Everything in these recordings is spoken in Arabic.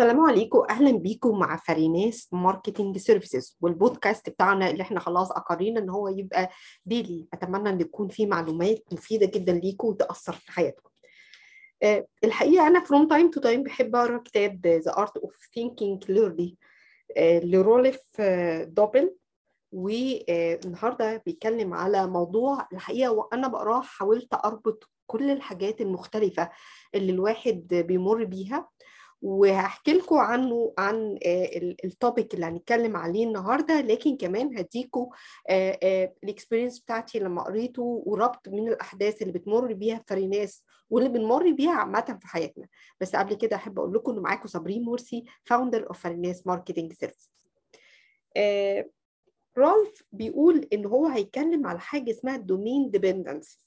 السلام عليكم أهلا بيكم مع فريناس marketing services والبودكاست بتاعنا اللي إحنا خلاص اقرينا إن هو يبقى daily أتمنى إن يكون فيه معلومات مفيدة جدا ليكم وتأثر في حياتكم. أه الحقيقة أنا from time to time بحب أقرأ كتاب The Art of Thinking Clearly لرولف دوبل. والنهاردة بيتكلم على موضوع الحقيقة وأنا بقراه حاولت أربط كل الحاجات المختلفة اللي الواحد بيمر بيها. وهحكي لكم عنه عن ال topic اللي هنتكلم عليه النهارده لكن كمان هديكم ال experience بتاعتي لما قريته وربط من الأحداث اللي بتمر بيها فريناس واللي بنمر بيها عامة في حياتنا. بس قبل كده أحب أقول لكم ان معاكم صابرين مرسي founder of فريناس marketing service رالف بيقول إن هو هيتكلم على حاجة اسمها ال domain dependence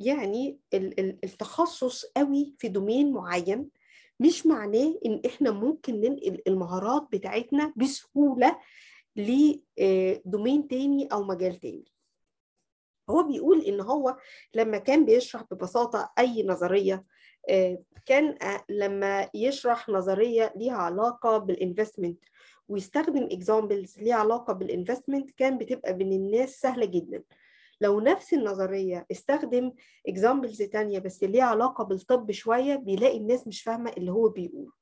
يعني التخصص قوي في domain معين مش معناه إن إحنا ممكن ننقل المهارات بتاعتنا بسهولة ل domain تاني أو مجال تاني. هو بيقول إن هو لما كان بيشرح ببساطة أي نظرية كان لما يشرح نظرية ليها علاقة بال investment ويستخدم examples ليها علاقة بال investment كان بتبقى بين الناس سهلة جدا. لو نفس النظرية استخدم examples تانية بس ليها علاقة بالطب شوية بيلاقي الناس مش فاهمة اللي هو بيقول.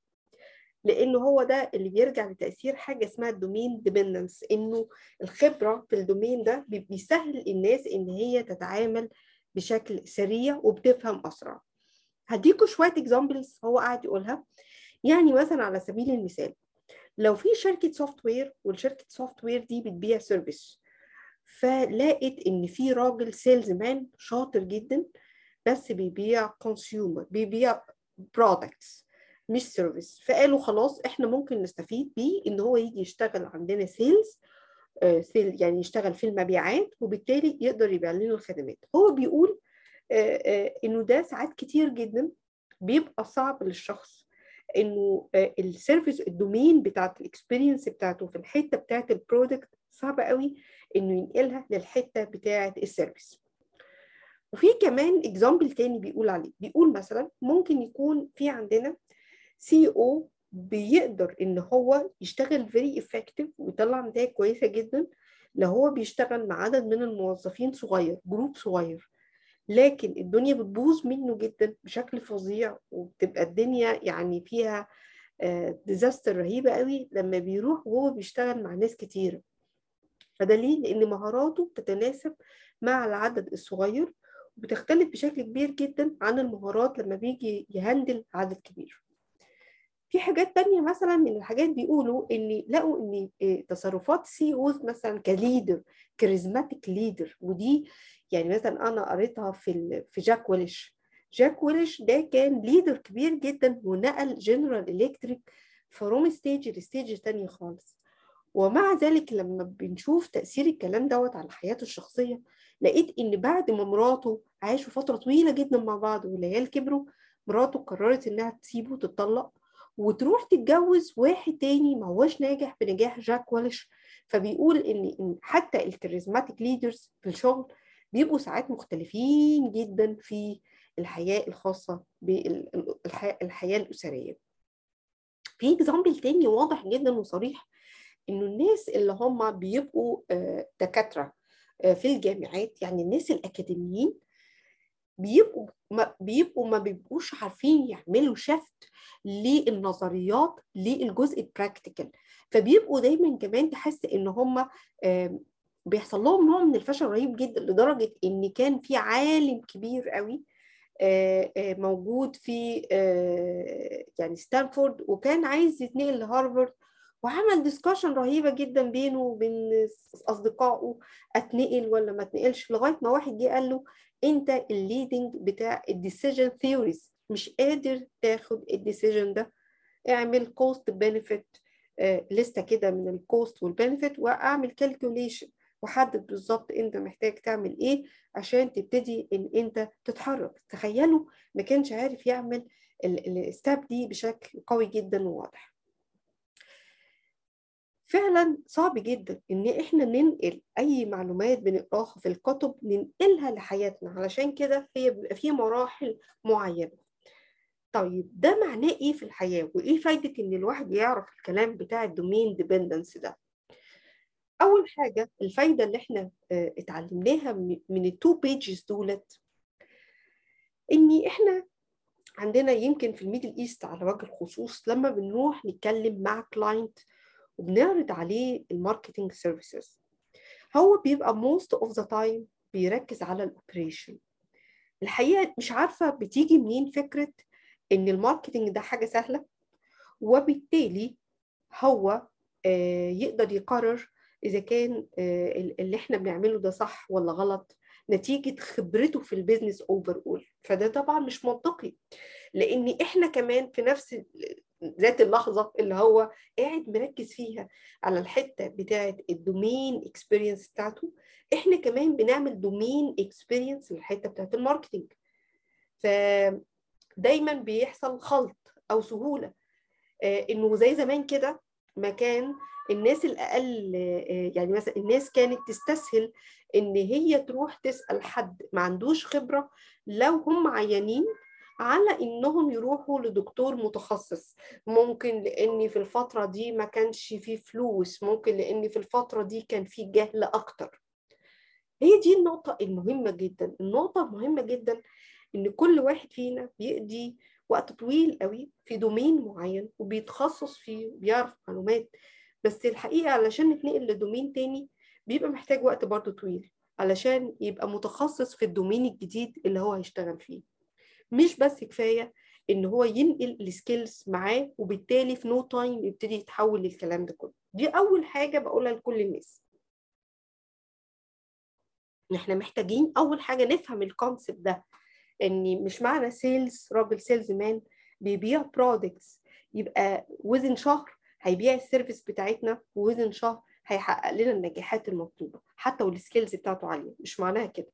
لأنه هو ده اللي بيرجع لتأثير حاجة اسمها ال domain dependence إنه الخبرة في ال domain ده بيسهل الناس إن هي تتعامل بشكل سريع وبتفهم أسرع. هديكوا شوية examples هو قاعد يقولها. يعني مثلا على سبيل المثال لو في شركة software والشركة software دي بتبيع service فلقيت إن في راجل salesman شاطر جدا بس بيبيع consumer بيبيع products مش service فقالوا خلاص إحنا ممكن نستفيد بيه إن هو يجي يشتغل عندنا sales آه sale يعني يشتغل في المبيعات وبالتالي يقدر يبيع لنا الخدمات. هو بيقول آه آه إنه ده ساعات كتير جدا بيبقى صعب للشخص إنه ال service ال domain بتاعت ال experience بتاعته في الحتة بتاعت ال product صعبة قوي إنه ينقلها للحتة بتاعة ال service. وفي كمان example تاني بيقول عليه. بيقول مثلا ممكن يكون في عندنا CEO بيقدر إن هو يشتغل very effective ويطلع نتائج كويسة جدا لو هو بيشتغل مع عدد من الموظفين صغير group صغير. لكن الدنيا بتبوظ منه جدا بشكل فظيع وبتبقى الدنيا يعني فيها disaster رهيبة قوي لما بيروح وهو بيشتغل مع ناس كتيره فده ليه؟ لأن مهاراته بتتناسب مع العدد الصغير وبتختلف بشكل كبير جدا عن المهارات لما بيجي ي handle عدد كبير. في حاجات تانية مثلا من الحاجات بيقولوا إن لقوا إن تصرفات CEOs مثلا ك leader charismatic leader ودي يعني مثلا أنا قريتها في في جاك ويلش جاك ويلش ده كان leader كبير جدا ونقل جنرال الكتريك from stage ل stage تانية خالص ومع ذلك لما بنشوف تأثير الكلام دوت على حياته الشخصية لقيت إن بعد ما مراته عاشوا فترة طويلة جدا مع بعض والعيال كبروا مراته قررت إنها تسيبه وتتطلق وتروح تتجوز واحد تاني ما هوش ناجح بنجاح جاك والش فبيقول إن حتى ال charismatic leaders في الشغل بيبقوا ساعات مختلفين جدا في الحياة الخاصة بالحياة الأسرية. في example تاني واضح جدا وصريح إنه الناس اللي هم بيبقوا دكاترة في الجامعات يعني الناس الأكاديميين بيبقوا ما بيبقوا ما بيبقوش عارفين يعملوا shift للنظريات للجزء ال practical فبيبقوا دايما كمان تحس إن هم بيحصل لهم نوع من الفشل رهيب جدا لدرجة إن كان في عالم كبير قوي موجود في يعني ستانفورد وكان عايز يتنقل لهارفارد وعمل discussion رهيبة جدا بينه وبين أصدقائه أتنقل ولا ما أتنقلش لغاية ما واحد جه قال له أنت ال leading بتاع ال decision theories مش قادر تاخد ال decision ده. اعمل cost benefit لستة كده من ال cost وال benefit وأعمل calculation وحدد بالظبط أنت محتاج تعمل إيه عشان تبتدي إن أنت تتحرك. تخيلوا ما كانش عارف يعمل ال step دي بشكل قوي جدا وواضح. فعلا صعب جدا إن إحنا ننقل أي معلومات بنقراها في الكتب ننقلها لحياتنا علشان كده هي بيبقى في مراحل معينة. طيب ده معناه إيه في الحياة؟ وإيه فايدة إن الواحد يعرف الكلام بتاع ال domain dependence ده؟ أول حاجة الفايدة اللي إحنا اتعلمناها من ال two pages دولت إن إحنا عندنا يمكن في ال Middle East على وجه الخصوص لما بنروح نتكلم مع client وبنعرض عليه ال marketing services. هو بيبقى most of the time بيركز على ال operation الحقيقة مش عارفة بتيجي منين فكرة إن ال marketing ده حاجة سهلة وبالتالي هو يقدر يقرر إذا كان اللي إحنا بنعمله ده صح ولا غلط نتيجة خبرته في ال business overall فده طبعا مش منطقي لأن إحنا كمان في نفس ذات اللحظة اللي هو قاعد مركز فيها على الحتة بتاعه ال domain experience بتاعته. إحنا كمان بنعمل domain experience للحتة بتاعه ال marketing فدايما بيحصل خلط أو سهولة. آه إنه زي زمان كده ما كان الناس الأقل يعني مثلا الناس كانت تستسهل إن هي تروح تسأل حد ما عندوش خبرة. لو هم عيانين على إنهم يروحوا لدكتور متخصص. ممكن لأن في الفترة دي ما كانش فيه فلوس ممكن لأن في الفترة دي كان في جهل أكتر. هي دي النقطة المهمة جدا. النقطة المهمة جدا إن كل واحد فينا بيقضي وقت طويل قوي في domain معين وبيتخصص فيه بيعرف معلومات. بس الحقيقة علشان نتنقل ل domain تاني بيبقى محتاج وقت برضه طويل علشان يبقى متخصص في ال domain الجديد اللي هو هيشتغل فيه. مش بس كفاية إن هو ينقل ال skills معاه وبالتالي في no time يبتدي يتحول للكلام ده كله. دي أول حاجة بقولها لكل الناس. إحنا محتاجين أول حاجة نفهم ال concept ده إن مش معنى sales راجل salesman بيبيع products يبقى وزن شهر هيبيع ال service بتاعتنا within شهر هيحقق لنا النجاحات المطلوبة حتى وال skills بتاعته عالية. مش معناها كده.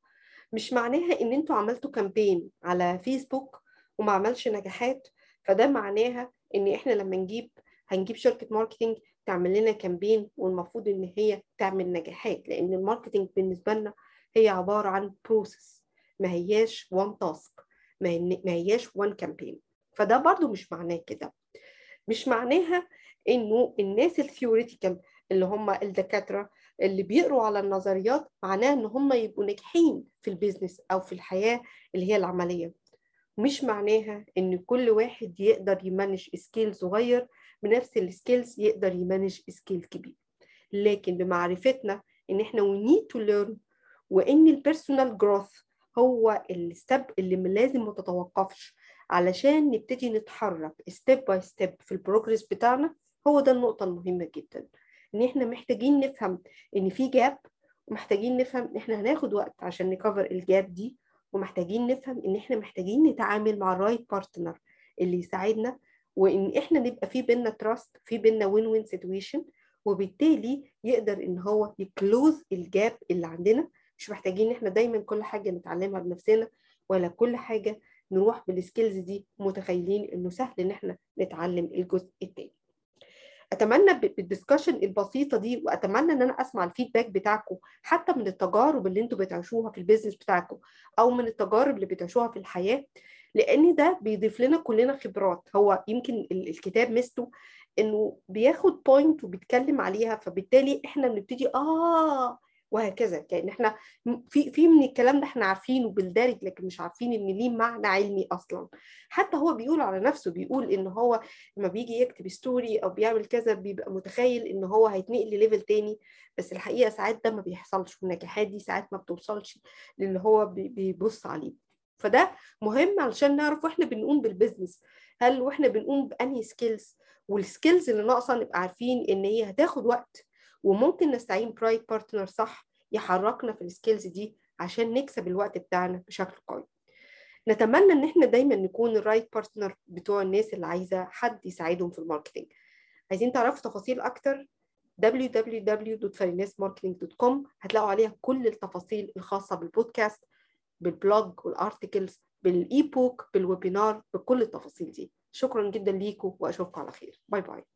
مش معناها إن أنتوا عملتوا campaign على فيسبوك وما عملش نجاحات فده معناها إن إحنا لما نجيب هنجيب شركة marketing تعمل لنا campaign والمفروض إن هي تعمل نجاحات لأن ال marketing بالنسبة لنا هي عبارة عن process ما هياش one task ما هياش one campaign فده برضو مش معناه كده. مش معناها إنه الناس ال theoretical اللي هم الدكاترة اللي بيقروا على النظريات معناه إن هم يبقوا ناجحين في ال business أو في الحياة اللي هي العملية. مش معناها إن كل واحد يقدر ي manage scale صغير بنفس ال skills يقدر ي manage scale كبير. لكن بمعرفتنا إن إحنا we need to learn وإن ال personal growth هو ال step اللي لازم ما تتوقفش علشان نبتدي نتحرك step by step في ال progress بتاعنا هو ده النقطة المهمة جدا. إن إحنا محتاجين نفهم إن في gap ومحتاجين نفهم إن إحنا هناخد وقت عشان ن cover ال gap دي ومحتاجين نفهم إن إحنا محتاجين نتعامل مع ال right partner اللي يساعدنا وإن إحنا نبقى في بينا trust في بينا win win situation وبالتالي يقدر إن هو ي close ال gap اللي عندنا. مش محتاجين ان إحنا دايما كل حاجة نتعلمها بنفسنا ولا كل حاجة نروح بال skills دي متخيلين إنه سهل إن إحنا نتعلم الجزء التاني. أتمنى بال discussion البسيطة دي وأتمنى إن أنا أسمع ال feedback بتاعكم حتى من التجارب اللي أنتوا بتعيشوها في ال business بتاعكم أو من التجارب اللي بتعيشوها في الحياة لأن ده بيضيف لنا كلنا خبرات. هو يمكن الكتاب ميزته إنه بياخد point وبيتكلم عليها فبالتالي إحنا بنبتدي آه وهكذا. كان إحنا في في من الكلام ده إحنا عارفينه بالدارج لكن مش عارفين إن ليه معنى علمي أصلا. حتى هو بيقول على نفسه بيقول إن هو لما بيجي يكتب story أو بيعمل كذا بيبقى متخيل إن هو هيتنقل ل level تاني. بس الحقيقة ساعات ده ما بيحصلش والنجاحات دي ساعات ما بتوصلش للي هو بيبص عليه. فده مهم علشان نعرف وإحنا بنقوم بال business هل وإحنا بنقوم بأنهي skills وال skills اللي ناقصة نبقى عارفين إن هي هتاخد وقت وممكن نستعين ب right partner صح يحركنا في ال skills دي عشان نكسب الوقت بتاعنا بشكل قوي. نتمنى إن إحنا دايما نكون ال right partner بتوع الناس اللي عايزة حد يساعدهم في ال marketing عايزين تعرفوا تفاصيل أكتر؟ www.farinasmarketing.com هتلاقوا عليها كل التفاصيل الخاصة بالبودكاست بال blog وال articles بال e-book بال webinar بكل التفاصيل دي. شكرا جدا ليكم واشوفكم على خير. bye bye